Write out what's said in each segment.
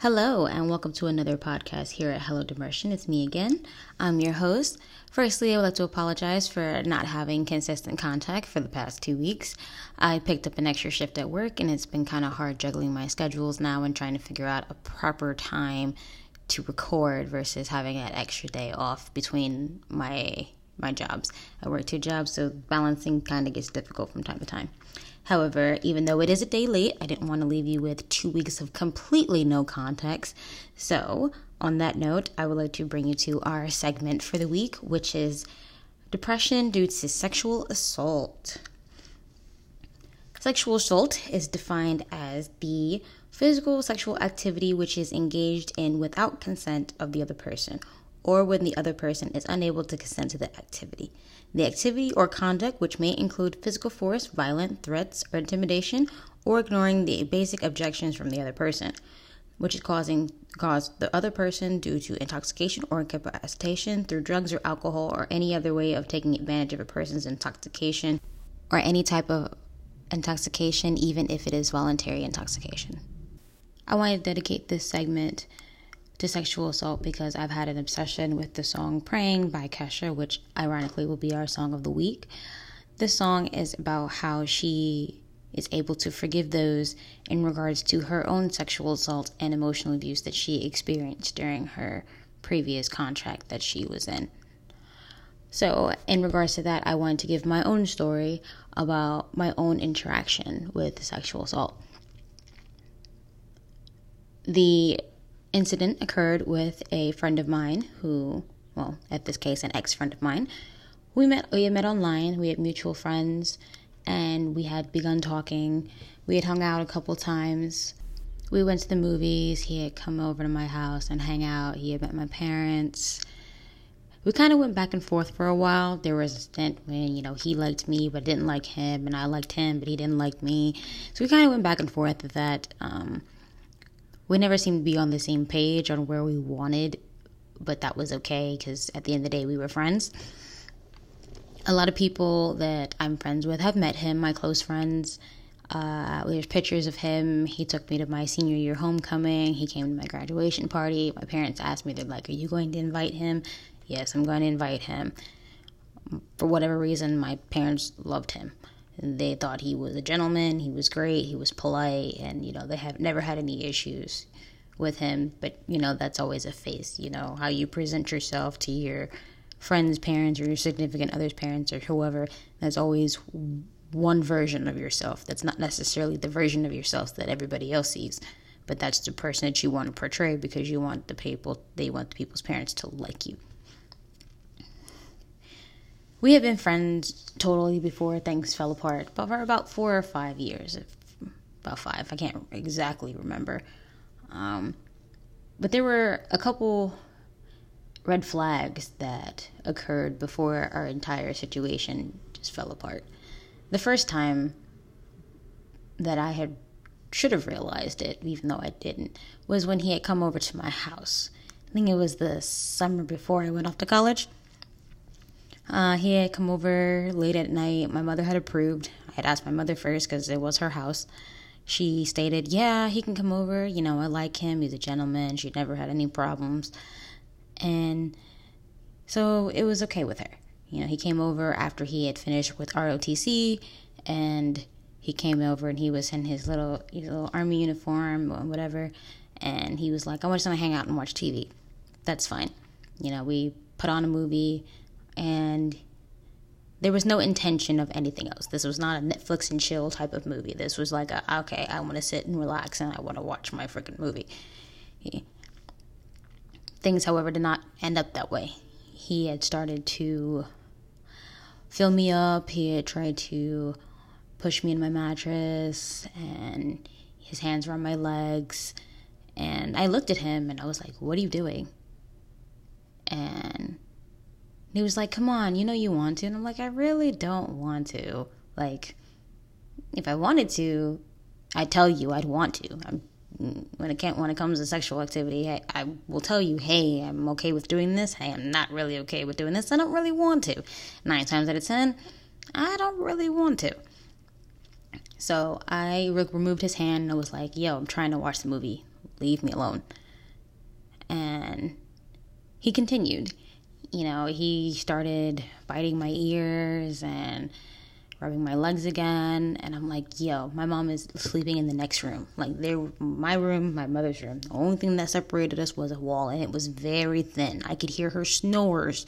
Hello, and welcome to another podcast here at Hello Depression. It's me again. I'm your host. Firstly, I would like to apologize for not having consistent contact for the past two weeks. I picked up an extra shift at work, and it's been kind of hard juggling my schedules now and trying to figure out a proper time to record versus having that extra day off between my my jobs. I work two jobs, so balancing kind of gets difficult from time to time. However, even though it is a day late, I didn't want to leave you with two weeks of completely no context. So, on that note, I would like to bring you to our segment for the week, which is depression due to sexual assault. Sexual assault is defined as the physical sexual activity which is engaged in without consent of the other person or when the other person is unable to consent to the activity. The activity or conduct, which may include physical force, violent threats, or intimidation, or ignoring the basic objections from the other person, which is causing cause the other person due to intoxication or incapacitation through drugs or alcohol or any other way of taking advantage of a person's intoxication or any type of intoxication, even if it is voluntary intoxication. I want to dedicate this segment to sexual assault because I've had an obsession with the song Praying by Kesha, which ironically will be our song of the week. This song is about how she is able to forgive those in regards to her own sexual assault and emotional abuse that she experienced during her previous contract that she was in. So, in regards to that, I wanted to give my own story about my own interaction with sexual assault. The incident occurred with a friend of mine who, well, at this case, an ex friend of mine. We met. We had met online. We had mutual friends, and we had begun talking. We had hung out a couple times. We went to the movies. He had come over to my house and hang out. He had met my parents. We kind of went back and forth for a while. There was a stint when, you know, he liked me but didn't like him, and I liked him but he didn't like me. So we kind of went back and forth with that. Um, we never seemed to be on the same page on where we wanted, but that was okay because at the end of the day, we were friends. A lot of people that I'm friends with have met him, my close friends. Uh, there's pictures of him. He took me to my senior year homecoming. He came to my graduation party. My parents asked me, they're like, Are you going to invite him? Yes, I'm going to invite him. For whatever reason, my parents loved him they thought he was a gentleman he was great he was polite and you know they have never had any issues with him. But you know that's always a face you know how you present yourself to your friends parents or your significant other's parents or whoever. That's always one version of yourself. That's not necessarily the version of yourself that everybody else sees. But that's the person that you want to portray because you want the people they want the people's parents to like you we had been friends totally before things fell apart, but for about four or five years. About five, I can't exactly remember. Um, but there were a couple red flags that occurred before our entire situation just fell apart. The first time that I had should have realized it, even though I didn't, was when he had come over to my house. I think it was the summer before I went off to college. Uh, he had come over late at night. My mother had approved. I had asked my mother first because it was her house. She stated, Yeah, he can come over. You know, I like him. He's a gentleman. She never had any problems. And so it was okay with her. You know, he came over after he had finished with ROTC and he came over and he was in his little, his little army uniform or whatever. And he was like, I just want to hang out and watch TV. That's fine. You know, we put on a movie and there was no intention of anything else. This was not a Netflix and chill type of movie. This was like, a, okay, I want to sit and relax and I want to watch my freaking movie. He, things, however, did not end up that way. He had started to fill me up. He had tried to push me in my mattress, and his hands were on my legs. And I looked at him and I was like, "What are you doing?" And he was like, Come on, you know you want to. And I'm like, I really don't want to. Like, if I wanted to, I'd tell you I'd want to. I'm, when it can't when it comes to sexual activity, I, I will tell you, hey, I'm okay with doing this. Hey, I'm not really okay with doing this. I don't really want to. Nine times out of ten, I don't really want to. So I re- removed his hand and I was like, yo, I'm trying to watch the movie. leave me alone. And he continued. You know, he started biting my ears and rubbing my legs again. And i'm like yo my mom is sleeping in the next room. Like there my room my mother's room. The only thing that separated us was a wall and it was very thin. I could hear her snores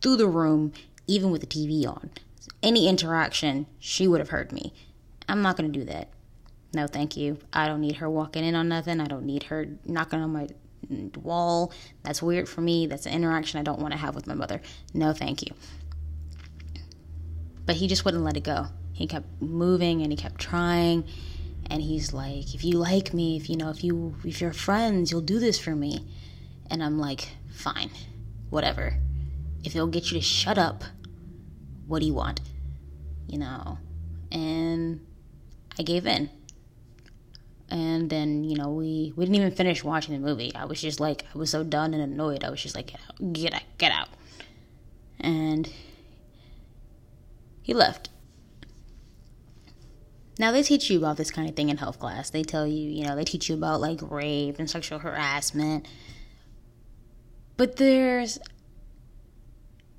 through the room even with the tv on. Any interaction she would have heard me. I'm not going to do that. No thank you. I don't need her walking in on nothing. I don't need her knocking on my wall that's weird for me that's an interaction i don't want to have with my mother no thank you but he just wouldn't let it go. He kept moving and he kept trying. And he's like, if you like me, if you know, if you if you're friends, you'll do this for me. And I'm like, fine, whatever. If it'll get you to shut up, what do you want? You know? And I gave in. And then, you know, we, we didn't even finish watching the movie. I was just like, I was so done and annoyed. I was just like, get out, get out, get out. And he left. Now they teach you about this kind of thing in health class. They tell you, you know, they teach you about like rape and sexual harassment. But there's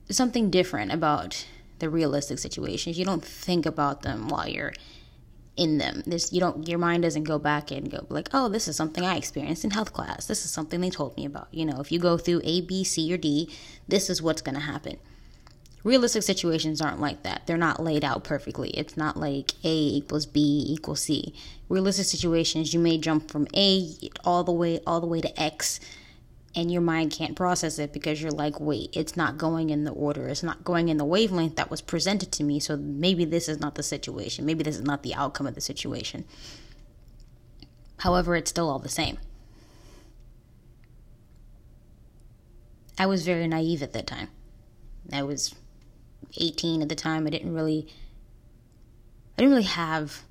something different about the realistic situations. You don't think about them while you're in them. This you don't your mind doesn't go back and go like, "Oh, this is something I experienced in health class. This is something they told me about." You know, if you go through A, B, C, or D, this is what's to happen realistic situations aren't like that. They're not laid out perfectly. It's not like A equals B equals C. Realistic situations, you may jump from A all the way all the way to X and your mind can't process it because you're like, wait, it's not going in the order. It's not going in the wavelength that was presented to me. So maybe this is not the situation. Maybe this is not the outcome of the situation. However, it's still all the same. I was very naive at that time. I was 18 at the time. I didn't really I didn't really have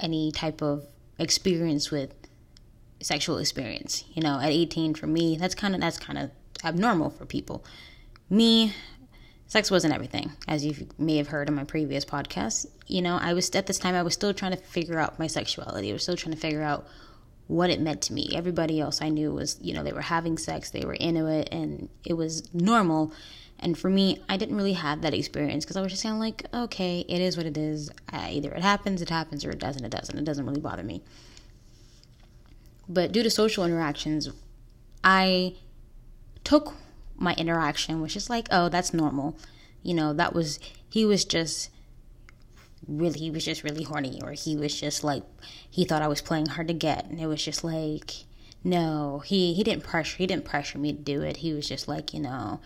any type of experience with sexual experience. You know, at 18 for me, that's kind of that's kind of abnormal for people. Me, sex wasn't everything, as you may have heard in my previous podcast. You know, I was at this time I was still trying to figure out my sexuality. I was still trying to figure out what it meant to me. Everybody else I knew was, you know, they were having sex, they were into it, and it was normal. And for me, I didn't really have that experience because I was just kind of like, okay, it is what it is. Uh, either it happens, it happens, or it doesn't, it doesn't. It doesn't really bother me. But due to social interactions, I took my interaction, which is like, oh, that's normal. You know, that was, he was just really, he was just really horny, or he was just like, he thought I was playing hard to get. And it was just like, no, he, he didn't pressure, he didn't pressure me to do it. He was just like, you know,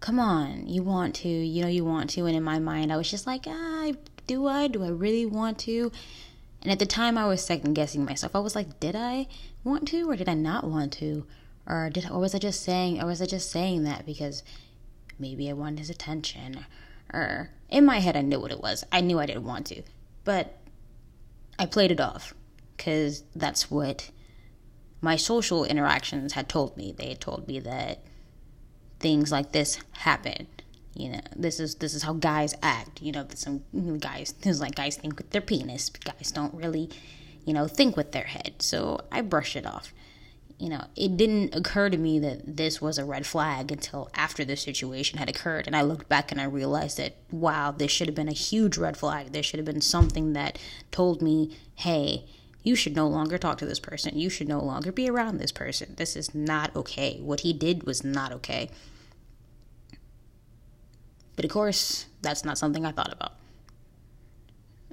come on, you want to, you know, you want to. And in my mind, I was just like, ah, do I? Do I really want to? And at the time, I was second guessing myself. I was like, did I want to, or did I not want to, or did, or was I just saying, or was I just saying that because maybe I wanted his attention, or in my head, I knew what it was. I knew I didn't want to, but I played it off because that's what my social interactions had told me. They had told me that things like this happen. You know, this is this is how guys act. You know, some guys things like guys think with their penis, guys don't really, you know, think with their head. So I brush it off. You know, it didn't occur to me that this was a red flag until after the situation had occurred. And I looked back and I realized that, wow, this should have been a huge red flag. There should have been something that told me, hey, you should no longer talk to this person. You should no longer be around this person. This is not okay. What he did was not okay. But of course, that's not something I thought about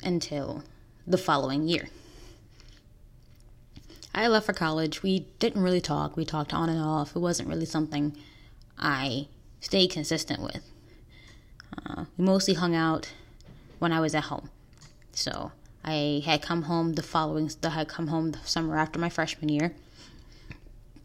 until the following year. I left for college. We didn't really talk. We talked on and off. It wasn't really something I stayed consistent with. Uh, we mostly hung out when I was at home. So I had come home the following, I had come home the summer after my freshman year.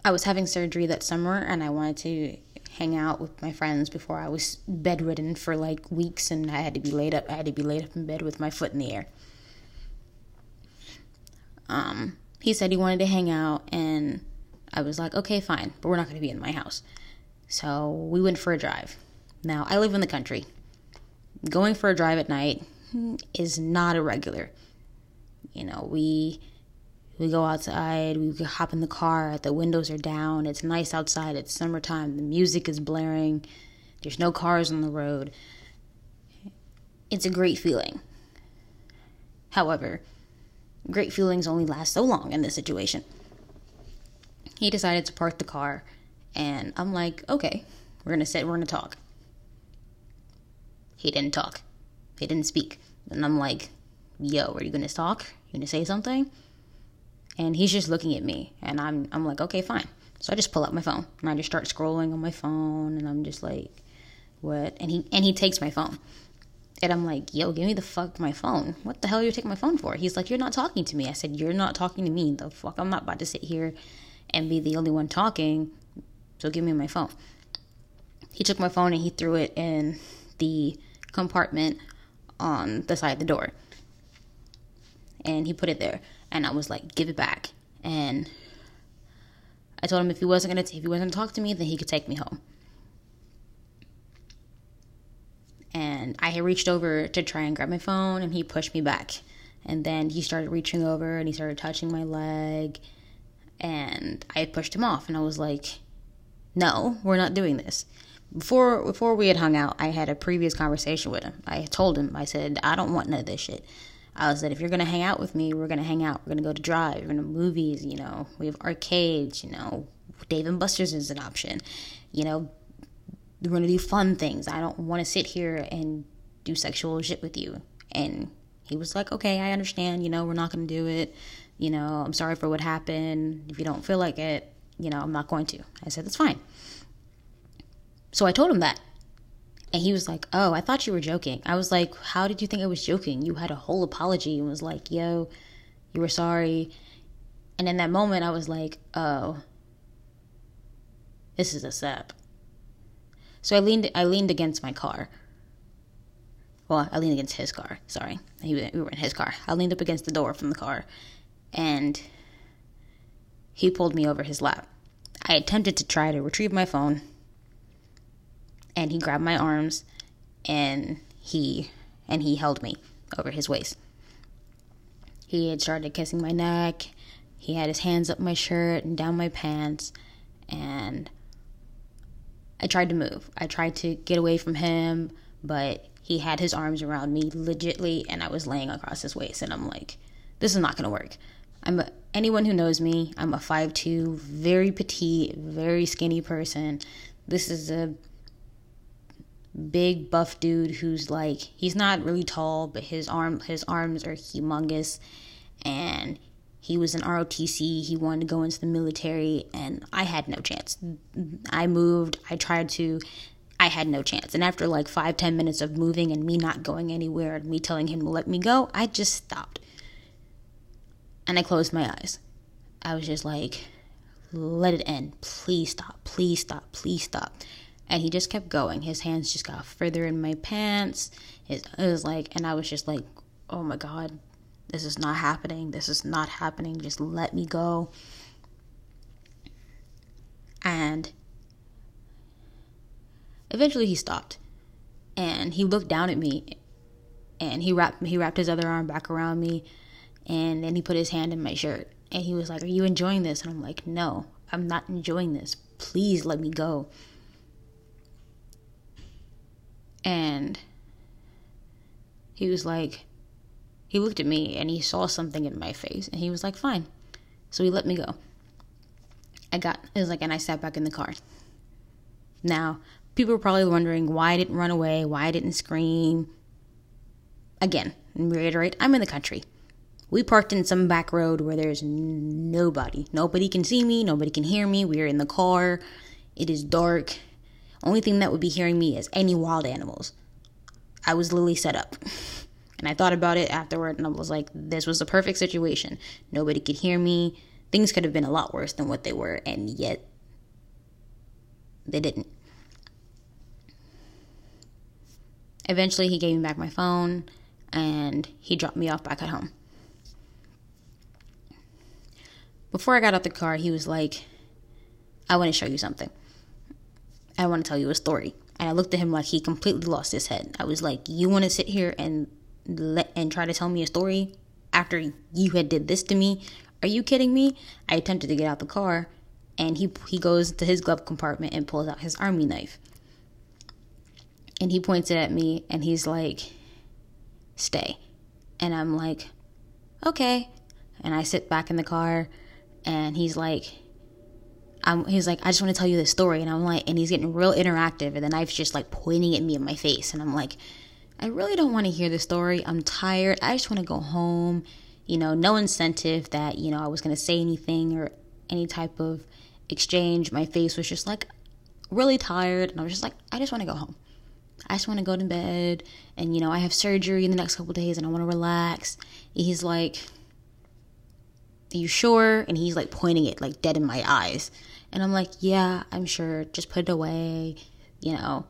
I was having surgery that summer and I wanted to hang out with my friends before I was bedridden for like weeks and I had to be laid up I had to be laid up in bed with my foot in the air. Um, he said he wanted to hang out and I was like, okay, fine, but we're not going to be in my house. So we went for a drive. Now, I live in the country. Going for a drive at night is not a regular. You know, we We go outside, we hop in the car, the windows are down, it's nice outside, it's summertime, the music is blaring, there's no cars on the road. It's a great feeling. However, great feelings only last so long in this situation. He decided to park the car, and I'm like, okay, we're gonna sit, we're gonna talk. He didn't talk. He didn't speak. And I'm like, yo, are you gonna talk? You gonna say something? And he's just looking at me, and I'm I'm like, okay, fine. So I just pull out my phone and I just start scrolling on my phone, and I'm just like, what? And he and he takes my phone, and I'm like, yo, give me the fuck my phone. What the hell are you taking my phone for? He's like, you're not talking to me. I said, you're not talking to me. The fuck, I'm not about to sit here and be the only one talking. So give me my phone. He took my phone and he threw it in the compartment on the side of the door. And he put it there. And I was like, give it back. And I told him if he wasn't gonna if he wasn't gonna talk to me, then he could take me home. And I had reached over to try and grab my phone and he pushed me back. And then he started reaching over and he started touching my leg and I pushed him off and I was like, No, we're not doing this before before we had hung out, I had a previous conversation with him. I told him, I said, I don't want none of this shit. I said, if you're gonna hang out with me, we're gonna hang out. We're gonna go to drive, we're gonna movies. You know, we have arcades. You know, Dave and Buster's is an option. You know, we're gonna do fun things. I don't want to sit here and do sexual shit with you. And he was like, okay, I understand. You know, we're not gonna do it. You know, I'm sorry for what happened. If you don't feel like it, you know, I'm not going to. I said, that's fine. So I told him that. And he was like, Oh, I thought you were joking. I was like, How did you think I was joking? You had a whole apology and was like, Yo, you were sorry. And in that moment, I was like, Oh, this is a sap. So I leaned, I leaned against my car. Well, I leaned against his car. Sorry, he, we were in his car. I leaned up against the door from the car, and he pulled me over his lap. I attempted to try to retrieve my phone, and he grabbed my arms and he and he held me over his waist. He had started kissing my neck. He had his hands up my shirt and down my pants and I tried to move. I tried to get away from him, but he had his arms around me legitly and I was laying across his waist and I'm like, this is not going to work. I'm a, anyone who knows me, I'm a 5'2, very petite, very skinny person. This is a big buff dude who's like he's not really tall, but his arm his arms are humongous and he was in ROTC, he wanted to go into the military and I had no chance. I moved, I tried to I had no chance. And after like five, ten minutes of moving and me not going anywhere and me telling him to let me go, I just stopped. And I closed my eyes. I was just like, let it end. Please stop. Please stop. Please stop and he just kept going. His hands just got further in my pants. It, was like, and I was just like, oh my God, this is not happening. This is not happening. Just let me go. And eventually he stopped and he looked down at me and he wrapped he wrapped his other arm back around me and then he put his hand in my shirt and he was like, "Are you enjoying this?" And I'm like, "No, I'm not enjoying this. Please let me go." And he was like, he looked at me and he saw something in my face and he was like, fine. So he let me go. I got, it was like, and I sat back in the car. Now, people are probably wondering why I didn't run away, why I didn't scream. Again, reiterate, I'm in the country. We parked in some back road where there's nobody. Nobody can see me, nobody can hear me. We're in the car. It is dark. Only thing that would be hearing me is any wild animals. I was literally set up. And I thought about it afterward and I was like, this was the perfect situation. Nobody could hear me. Things could have been a lot worse than what they were, and yet they didn't. Eventually, he gave me back my phone and he dropped me off back at home. Before I got out the car, he was like, I want to show you something. I want to tell you a story. And I looked at him like he completely lost his head. I was like, you want to sit here and let and try to tell me a story after you had did this to me? Are you kidding me? I attempted to get out the car, and he he goes to his glove compartment and pulls out his army knife. And he points it at me, and he's like, "Stay." And I'm like, "Okay." And I sit back in the car, and he's like, He's like, I just want to tell you this story. And I'm like, and he's getting real interactive. And the knife's just like pointing at me in my face. And I'm like, I really don't want to hear the story. I'm tired. I just want to go home. You know, no incentive that, you know, I was going to say anything or any type of exchange. My face was just like really tired. And I was just like, I just want to go home. I just want to go to bed. And, you know, I have surgery in the next couple days and I want to relax. He's like, you sure? And he's like pointing it like dead in my eyes. And I'm like, Yeah, I'm sure. Just put it away. You know,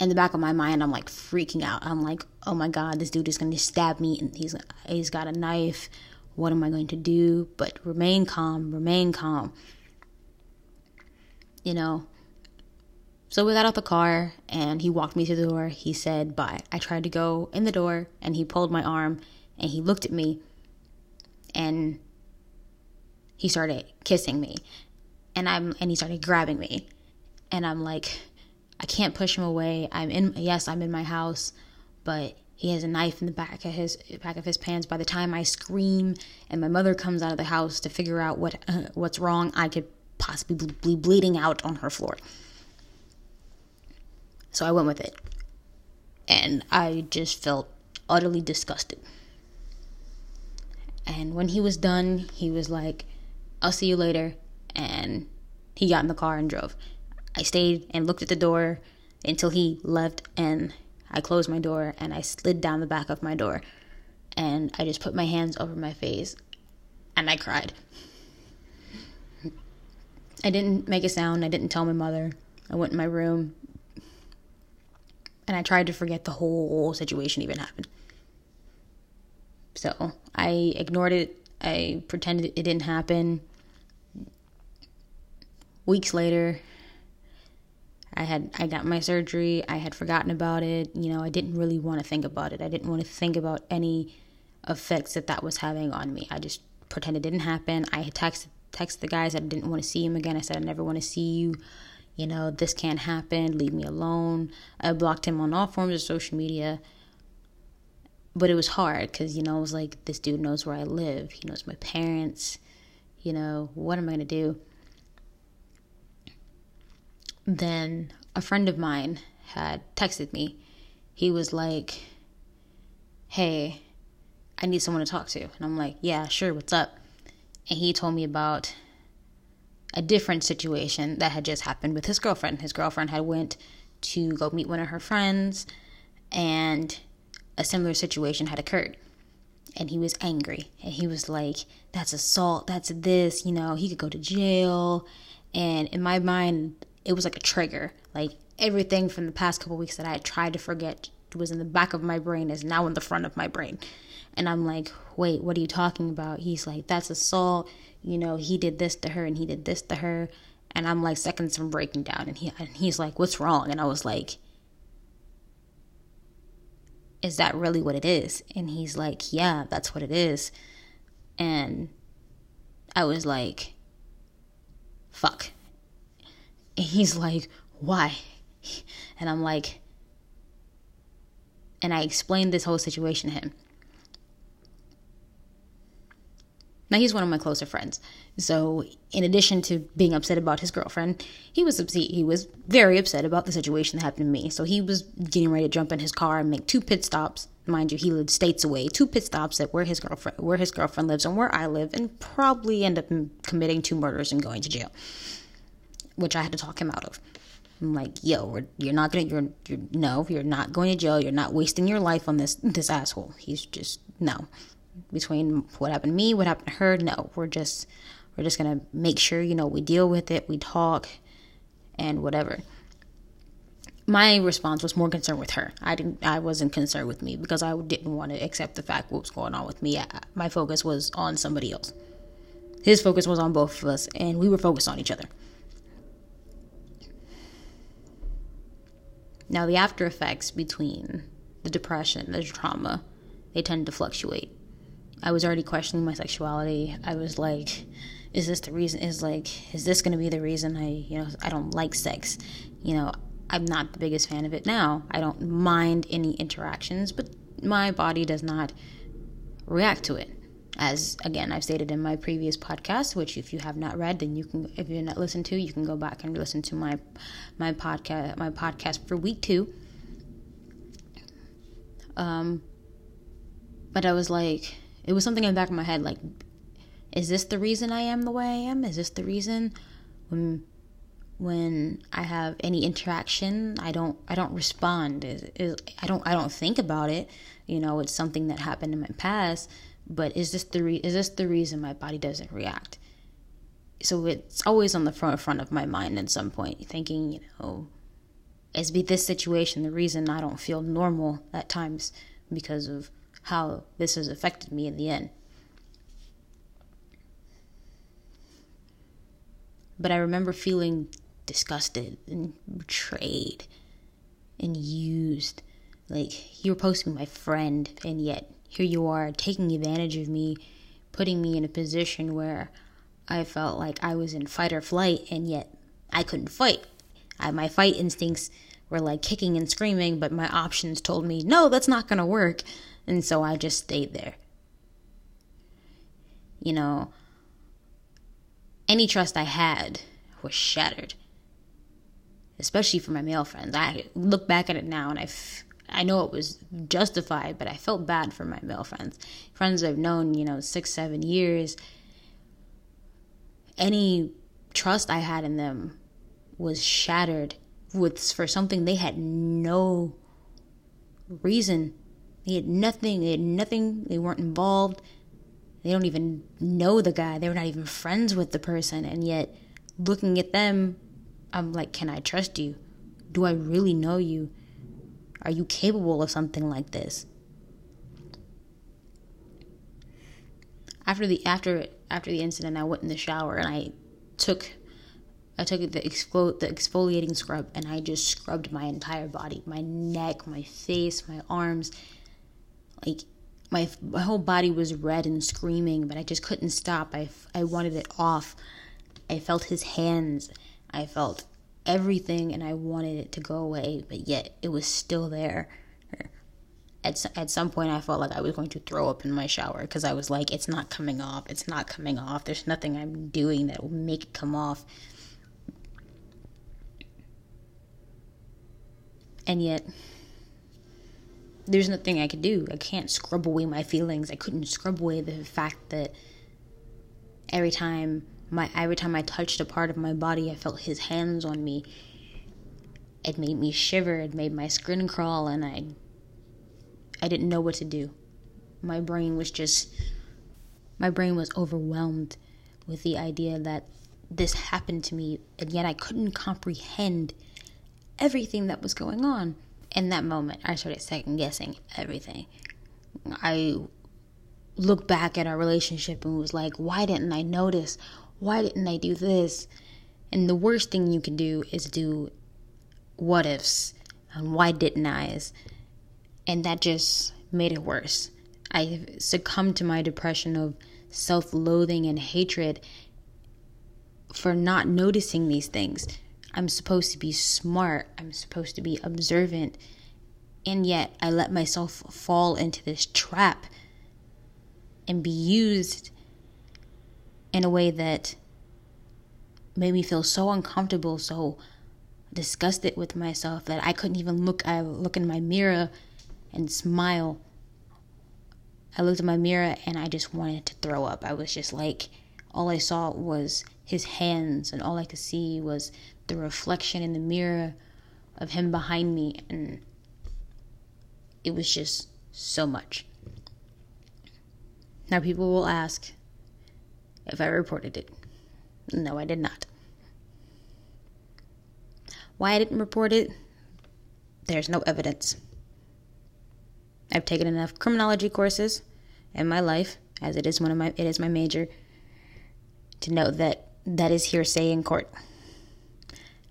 in the back of my mind, I'm like freaking out. I'm like, oh my god, this dude is to stab me, and he's he's got a knife. What am I going to do? But remain calm, remain calm. You know. So we got out the car, and he walked me to the door. He said bye. I tried to go in the door, and he pulled my arm, and he looked at me, and he started kissing me, and I'm and he started grabbing me, and I'm like I can't push him away. I'm in yes, I'm in my house, but he has a knife in the back of his back of his pants. By the time I scream and my mother comes out of the house to figure out what uh, what's wrong, I could possibly be bleeding out on her floor. So I went with it. And I just felt utterly disgusted. And when he was done, he was like, I'll see you later. And he got in the car and drove. I stayed and looked at the door until he left, and I closed my door and I slid down the back of my door. And I just put my hands over my face and I cried. I didn't make a sound, I didn't tell my mother. I went in my room and I tried to forget the whole situation even happened. So I ignored it. I pretended it didn't happen. Weeks later, I had I got my surgery. I had forgotten about it. You know, I didn't really want to think about it. I didn't want to think about any effects that that was having on me. I just pretended it didn't happen. I had texted texted the guys. I didn't want to see him again. I said I never want to see you. You know, this can't happen. Leave me alone. I blocked him on all forms of social media. But it was hard because you know it was like this dude knows where I live. He knows my parents. You know what am I gonna do? Then a friend of mine had texted me. He was like, Hey, I need someone to talk to. And I'm like, Yeah, sure, what's up? And he told me about a different situation that had just happened with his girlfriend. His girlfriend had went to go meet one of her friends and a similar situation had occurred. And he was angry. And he was like, That's assault, that's this, you know, he could go to jail. And in my mind, it was like a trigger. Like everything from the past couple weeks that I had tried to forget was in the back of my brain is now in the front of my brain. And I'm like, wait, what are you talking about? He's like, that's assault. You know, he did this to her and he did this to her. And I'm like seconds from breaking down. And he and he's like, what's wrong? And I was like, is that really what it is? And he's like, yeah, that's what it is. And I was like, fuck he's like, why? And I'm like, and I explained this whole situation to him. Now he's one of my closer friends. So, in addition to being upset about his girlfriend, he was he was very upset about the situation that happened to me. So he was getting ready to jump in his car and make two pit stops. Mind you, he lived states away. Two pit stops at where his girlfriend where his girlfriend lives and where I live, and probably end up committing two murders and going to jail which I had to talk him out of. I'm like, yo, you're not gonna, you're, you're, no, you're not going to jail. You're not wasting your life on this, this asshole. He's just, no. Between what happened to me, what happened to her, no. We're just, we're just gonna make sure, you know, we deal with it, we talk, and whatever. My response was more concerned with her. I didn't, I wasn't concerned with me because I didn't want to accept the fact what was going on with me. I, my focus was on somebody else. His focus was on both of us, and we were focused on each other. Now, the after effects between the depression, the trauma, they tend to fluctuate. I was already questioning my sexuality. I was like, is this the reason? Is like, is this going to be the reason I, you know, I don't like sex? You know, I'm not the biggest fan of it now. I don't mind any interactions, but my body does not react to it. As again, I've stated in my previous podcast, which if you have not read, then you can, if you're not listened to, you can go back and listen to my my podcast my podcast for week two. Um, but I was like, it was something in the back of my head, like, is this the reason I am the way I am? Is this the reason when when I have any interaction, I don't I don't respond. Is, is, I don't I don't think about it. You know, it's something that happened in my past. But is this the re- is this the reason my body doesn't react? So it's always on the front front of my mind at some point, thinking, you know, is be this situation the reason I don't feel normal at times because of how this has affected me in the end. But I remember feeling disgusted and betrayed and used. Like, you were supposed to be my friend, and yet here you are taking advantage of me, putting me in a position where I felt like I was in fight or flight, and yet I couldn't fight. I, my fight instincts were like kicking and screaming, but my options told me, no, that's not going to work. And so I just stayed there. You know, any trust I had was shattered, especially for my male friends. I look back at it now and I, f- I know it was justified, but I felt bad for my male friends. Friends I've known, you know, six, seven years. Any trust I had in them was shattered with for something they had no reason. They had nothing. They had nothing. They weren't involved. They don't even know the guy. They were not even friends with the person. And yet, looking at them, I'm like, can I trust you? Do I really know you? Are you capable of something like this? After the after after the incident, I went in the shower and I took I took the exfol- the exfoliating scrub and I just scrubbed my entire body, my neck, my face, my arms. Like my my whole body was red and screaming, but I just couldn't stop. I I wanted it off. I felt his hands. I felt everything and I wanted it to go away, but yet it was still there. At, at some point, I felt like I was going to throw up in my shower because I was like, it's not coming off. It's not coming off. There's nothing I'm doing that will make it come off. And yet, there's nothing I could do. I can't scrub away my feelings. I couldn't scrub away the fact that every time my every time I touched a part of my body, I felt his hands on me. It made me shiver. It made my skin crawl, and I I didn't know what to do. My brain was just my brain was overwhelmed with the idea that this happened to me, and yet I couldn't comprehend everything that was going on. In that moment, I started second guessing everything. I looked back at our relationship and was like, why didn't I notice? Why didn't I do this? And the worst thing you can do is do what ifs and why didn't I's. And that just made it worse. I succumbed to my depression of self loathing and hatred for not noticing these things. I'm supposed to be smart, I'm supposed to be observant, and yet I let myself fall into this trap and be used in a way that made me feel so uncomfortable, so disgusted with myself that I couldn't even look I look in my mirror and smile. I looked in my mirror and I just wanted to throw up. I was just like all I saw was his hands and all I could see was the reflection in the mirror of him behind me, and it was just so much. Now, people will ask if I reported it. No, I did not. Why I didn't report it? There's no evidence. I've taken enough criminology courses in my life, as it is one of my it is my major, to know that that is hearsay in court.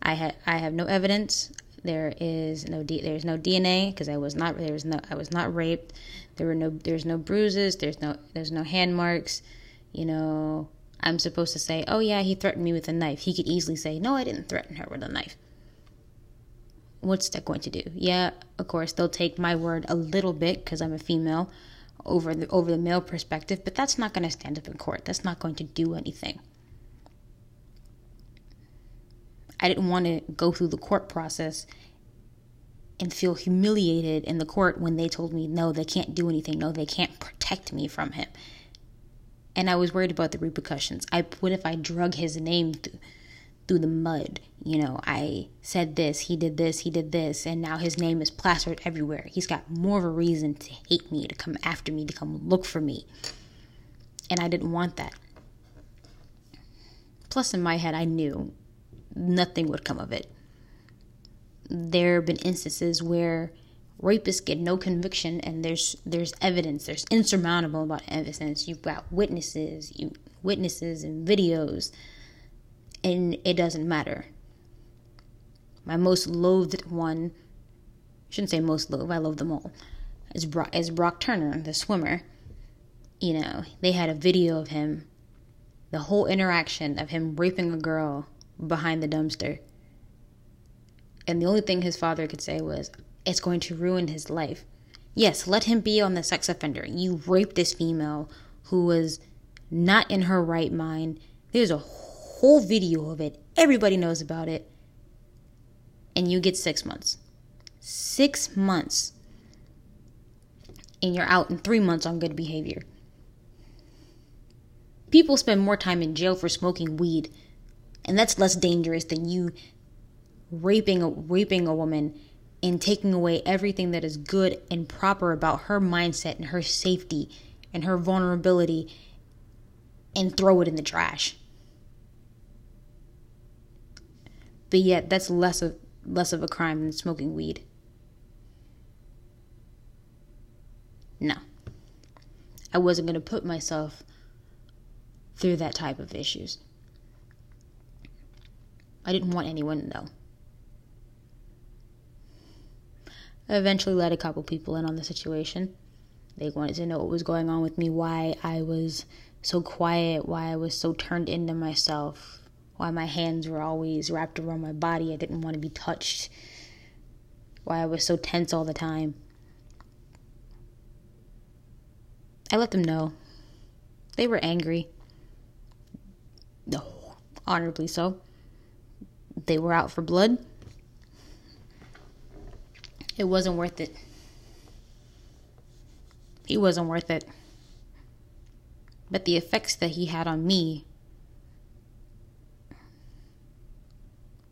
I ha- I have no evidence There is no D, there's no DNA because I was not there was no I was not raped. There were no there's no bruises. There's no there's no hand marks. You know, I'm supposed to say, oh yeah, he threatened me with a knife. He could easily say, no, I didn't threaten her with a knife. What's that going to do? Yeah, of course they'll take my word a little bit because I'm a female over the over the male perspective, but that's not going to stand up in court. That's not going to do anything. I didn't want to go through the court process and feel humiliated in the court when they told me no, they can't do anything. No, they can't protect me from him. And I was worried about the repercussions. I what if I drug his name th- through the mud? You know, I said this, he did this, he did this, and now his name is plastered everywhere. He's got more of a reason to hate me, to come after me, to come look for me. And I didn't want that. Plus, in my head, I knew nothing would come of it. There have been instances where rapists get no conviction and there's there's evidence there's insurmountable about evidence. You've got witnesses you witnesses and videos and it doesn't matter. My most loathed one shouldn't say most loathed i love them all is brock, is brock turner the swimmer. You know they had a video of him the whole interaction of him raping a girl behind the dumpster. And the only thing his father could say was, it's going to ruin his life. Yes, let him be on the sex offender. You raped this female who was not in her right mind. There's a whole video of it. Everybody knows about it. And you get six months. Six months. And you're out in three months on good behavior. People spend more time in jail for smoking weed and that's less dangerous than you raping a, raping a woman and taking away everything that is good and proper about her mindset and her safety and her vulnerability and throw it in the trash. But yet that's less of less of a crime than smoking weed. No. I wasn't going to put myself through that type of issues. I didn't want anyone to know. I eventually let a couple people in on the situation. They wanted to know what was going on with me, why I was so quiet, why I was so turned into myself, why my hands were always wrapped around my body. I didn't want to be touched, why I was so tense all the time. I let them know. They were angry. No, honorably so they were out for blood, it wasn't worth it. He wasn't worth it. But the effects that he had on me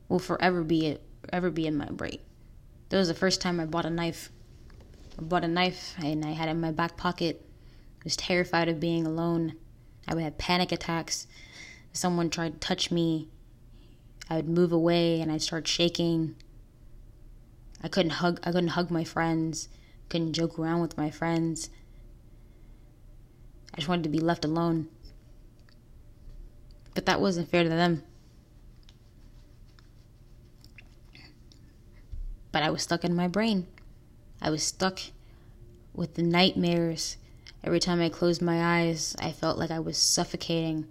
will forever be ever be in my brain. That was the first time I bought a knife. I bought a knife and I had it in my back pocket. I was terrified of being alone. I would have panic attacks. If someone tried to touch me, I would move away and I'd start shaking. I couldn't hug I couldn't hug my friends, couldn't joke around with my friends. I just wanted to be left alone. But that wasn't fair to them. But I was stuck in my brain. I was stuck with the nightmares. Every time I closed my eyes, I felt like I was suffocating.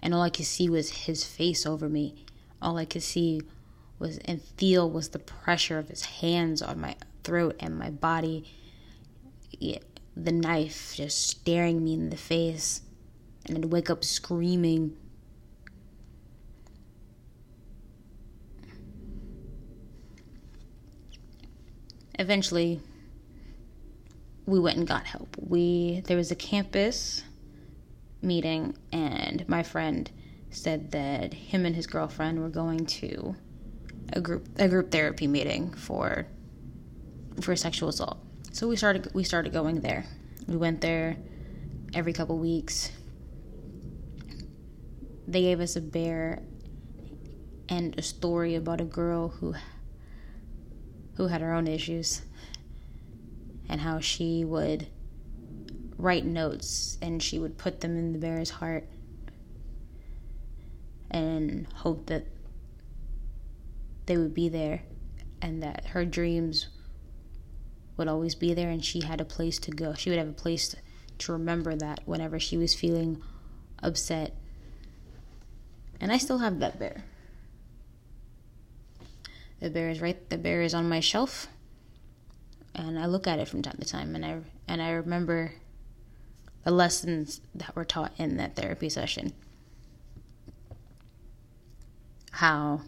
And all I could see was his face over me all I could see was and feel was the pressure of his hands on my throat and my body. the knife just staring me in the face, and I'd wake up screaming. Eventually, we went and got help. We there was a campus meeting, and my friend said that him and his girlfriend were going to a group a group therapy meeting for for sexual assault. So we started we started going there. We went there every couple weeks. They gave us a bear and a story about a girl who who had her own issues and how she would write notes and she would put them in the bear's heart and hope that they would be there and that her dreams would always be there and she had a place to go. She would have a place to remember that whenever she was feeling upset. And I still have that bear. The bear is right the bear is on my shelf and I look at it from time to time and I and I remember the lessons that were taught in that therapy session. How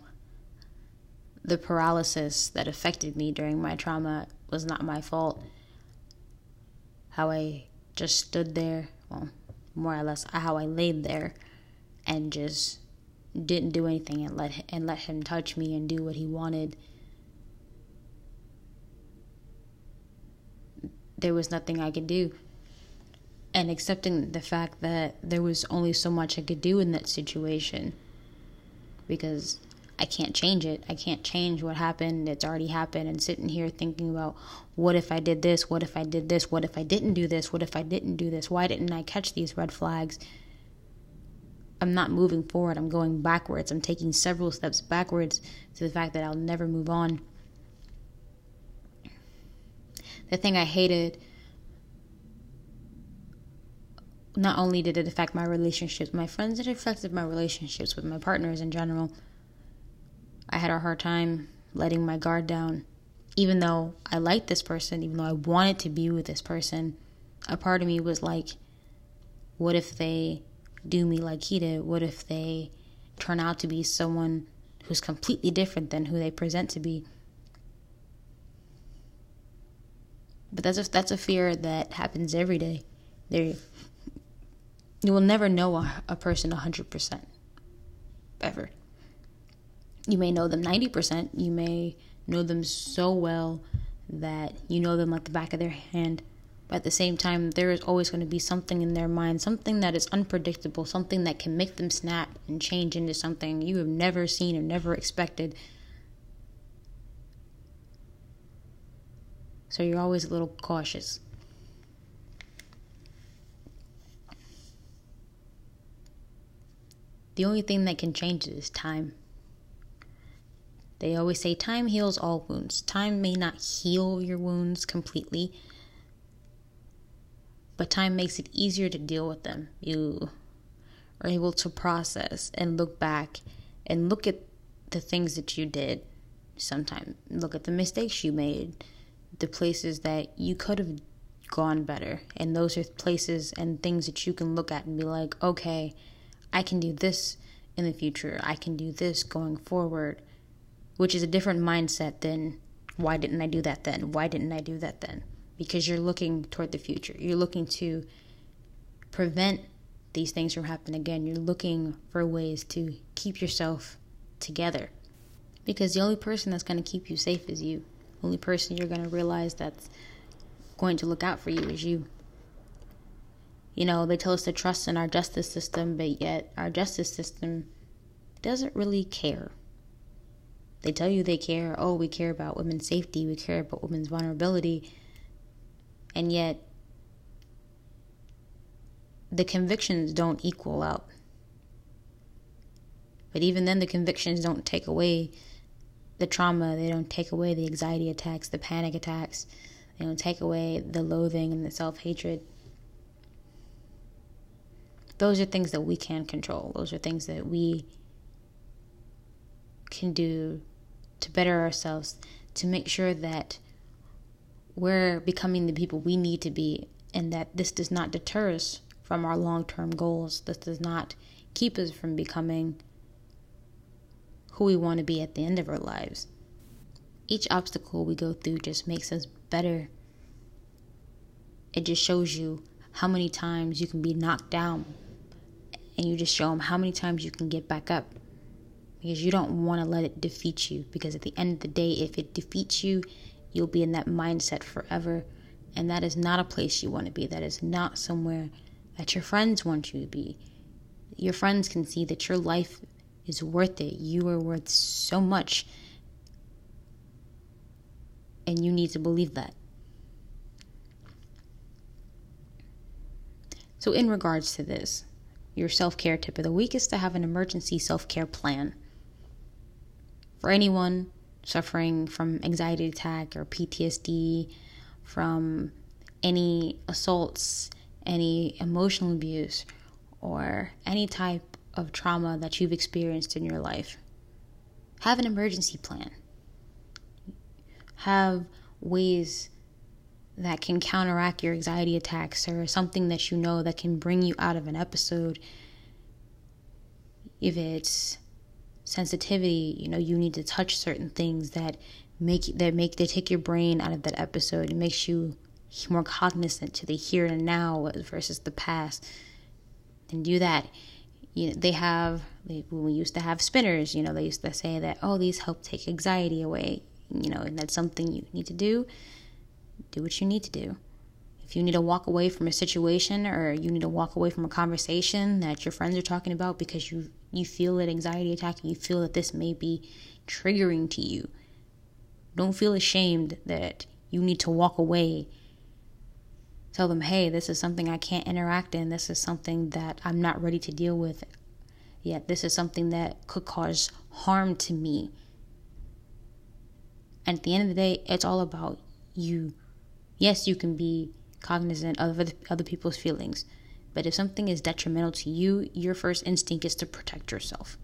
the paralysis that affected me during my trauma was not my fault. How I just stood there, well, more or less how I laid there and just didn't do anything and let and let him touch me and do what he wanted. There was nothing I could do. And accepting the fact that there was only so much I could do in that situation because I can't change it. I can't change what happened. It's already happened. And sitting here thinking about what if I did this? What if I did this? What if I didn't do this? What if I didn't do this? Why didn't I catch these red flags? I'm not moving forward. I'm going backwards. I'm taking several steps backwards to the fact that I'll never move on. The thing I hated not only did it affect my relationships my friends, it affected my relationships with my partners in general. I had a hard time letting my guard down. Even though I liked this person, even though I wanted to be with this person, a part of me was like, what if they do me like he did? What if they turn out to be someone who's completely different than who they present to be? But that's a, that's a fear that happens every day. There, you will never know a, a person 100%. Ever you may know them 90%. You may know them so well that you know them like the back of their hand. But at the same time, there is always going to be something in their mind, something that is unpredictable, something that can make them snap and change into something you have never seen or never expected. So you're always a little cautious. The only thing that can change it is time. They always say time heals all wounds. Time may not heal your wounds completely, but time makes it easier to deal with them. You are able to process and look back and look at the things that you did. Sometimes look at the mistakes you made, the places that you could have gone better. And those are places and things that you can look at and be like, okay, I can do this in the future. I can do this going forward which is a different mindset than why didn't I do that then? Why didn't I do that then? Because you're looking toward the future. You're looking to prevent these things from happening again. You're looking for ways to keep yourself together. Because the only person that's going to keep you safe is you. The only person you're going to realize that's going to look out for you is you. You know, they tell us to trust in our justice system, but yet our justice system doesn't really care. They tell you they care. Oh, we care about women's safety. We care about women's vulnerability. And yet, the convictions don't equal out. But even then, the convictions don't take away the trauma. They don't take away the anxiety attacks, the panic attacks. They don't take away the loathing and the self hatred. Those are things that we can control. Those are things that we can do to better ourselves, to make sure that we're becoming the people we need to be, and that this does not deter us from our long term goals. This does not keep us from becoming who we want to be at the end of our lives. Each obstacle we go through just makes us better. It just shows you how many times you can be knocked down, and you just show them how many times you can get back up because you don't want to let it defeat you. Because at the end of the day, if it defeats you, you'll be in that mindset forever. And that is not a place you want to be. That is not somewhere that your friends want you to be. Your friends can see that your life is worth it. You are worth so much. And you need to believe that. So, in regards to this, your self care tip of the week is to have an emergency self care plan for anyone suffering from anxiety attack or PTSD, from any assaults, any emotional abuse, or any type of trauma that you've experienced in your life, have an emergency plan. Have ways that can counteract your anxiety attacks or something that you know that can bring you out of an episode. If it's sensitivity, you know, you need to touch certain things that make that make they take your brain out of that episode. It makes you more cognizant to the here and now versus the past. And do that. You know, they have they, we used to have spinners. You know, they used to say that oh these help take anxiety away. You know, and that's something you need to do. Do what you need to do. If you need to walk away from a situation or you need to walk away from a conversation that your friends are talking about because you you feel an anxiety attack and you feel that this may be triggering to you, don't feel ashamed that you need to walk away. Tell them, hey, this is something I can't interact in. This is something that I'm not ready to deal with yet. This is something that could cause harm to me. And at the end of the day, it's all about you. Yes, you can be cognizant of other people's feelings, but if something is detrimental to you, your first instinct is to protect yourself.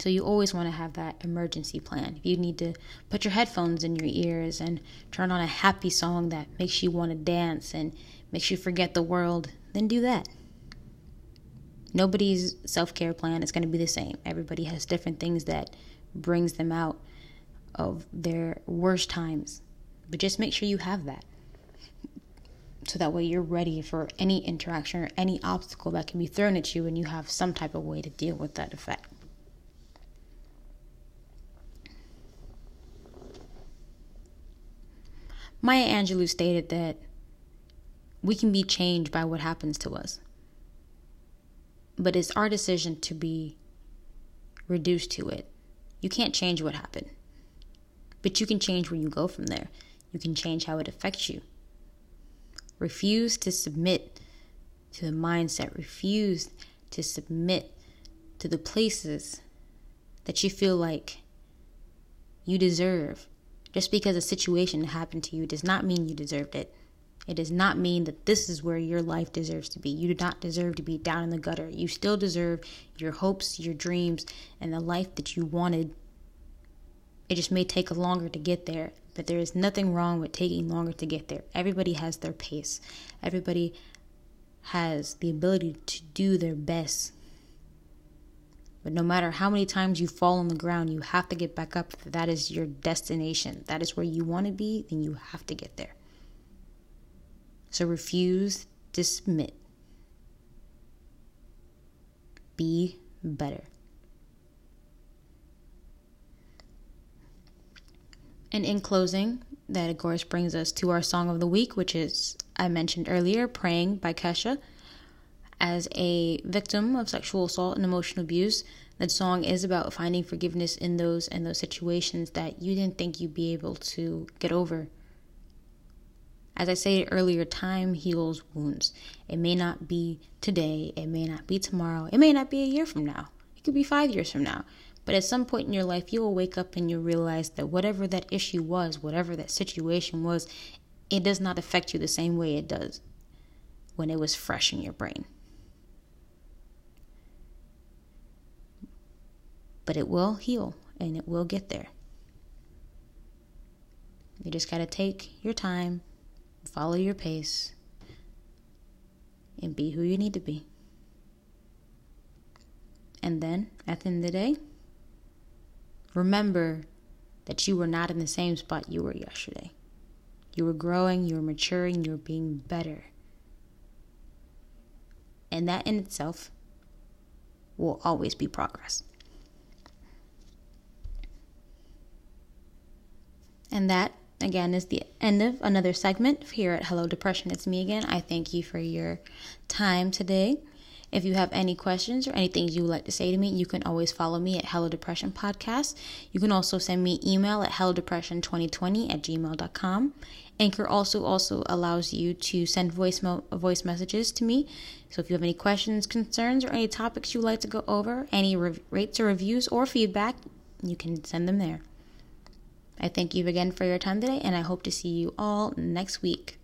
So you always want to have that emergency plan. If you need to put your headphones in your ears and turn on a happy song that makes you want to dance and makes you forget the world, then do that. Nobody's self-care plan is going to be the same. Everybody has different things that brings them out of their worst times. But just make sure you have that so that way you're ready for any interaction or any obstacle that can be thrown at you and you have some type of way to deal with that effect. Maya Angelou stated that we can be changed by what happens to us. But it's our decision to be reduced to it. You can't change what happened. But you can change where you go from there. You can change how it affects you. Refuse to submit to the mindset. Refuse to submit to the places that you feel like you deserve. Just because a situation happened to you does not mean you deserved it. It does not mean that this is where your life deserves to be. You do not deserve to be down in the gutter. You still deserve your hopes, your dreams, and the life that you wanted. It just may take longer to get there but there is nothing wrong with taking longer to get there. Everybody has their pace, everybody has the ability to do their best. But no matter how many times you fall on the ground, you have to get back up. That is your destination, that is where you want to be, then you have to get there. So refuse to submit. Be better. And in closing, that of course brings us to our song of the week, which is I mentioned earlier, Praying by Kesha. As a victim of sexual assault and emotional abuse, that song is about finding forgiveness in those and those situations that you didn't think you'd be able to get over. As I said earlier, time heals wounds. It may not be today, it may not be tomorrow, it may not be a year from now. It could be 5 years from now. But at some point in your life, you will wake up and you realize that whatever that issue was, whatever that situation was, it does not affect you the same way it does when it was fresh in your brain. But it will heal and it will get there. You just got to take your time, follow your pace, and be who you need to be. And then, at the end of the day, Remember that you were not in the same spot you were yesterday. You were growing, you were maturing, you were being better. And that in itself will always be progress. And that, again, is the end of another segment here at Hello Depression. It's me again. I thank you for your time today. If you have any questions or anything you would like to say to me, you can always follow me at Hello Depression Podcast. You can also send me email at hellodepression2020 at gmail.com. Anchor also also allows you to send voice mo- voice messages to me. So if you have any questions, concerns, or any topics you'd like to go over, any re- rates or reviews or feedback, you can send them there. I thank you again for your time today, and I hope to see you all next week.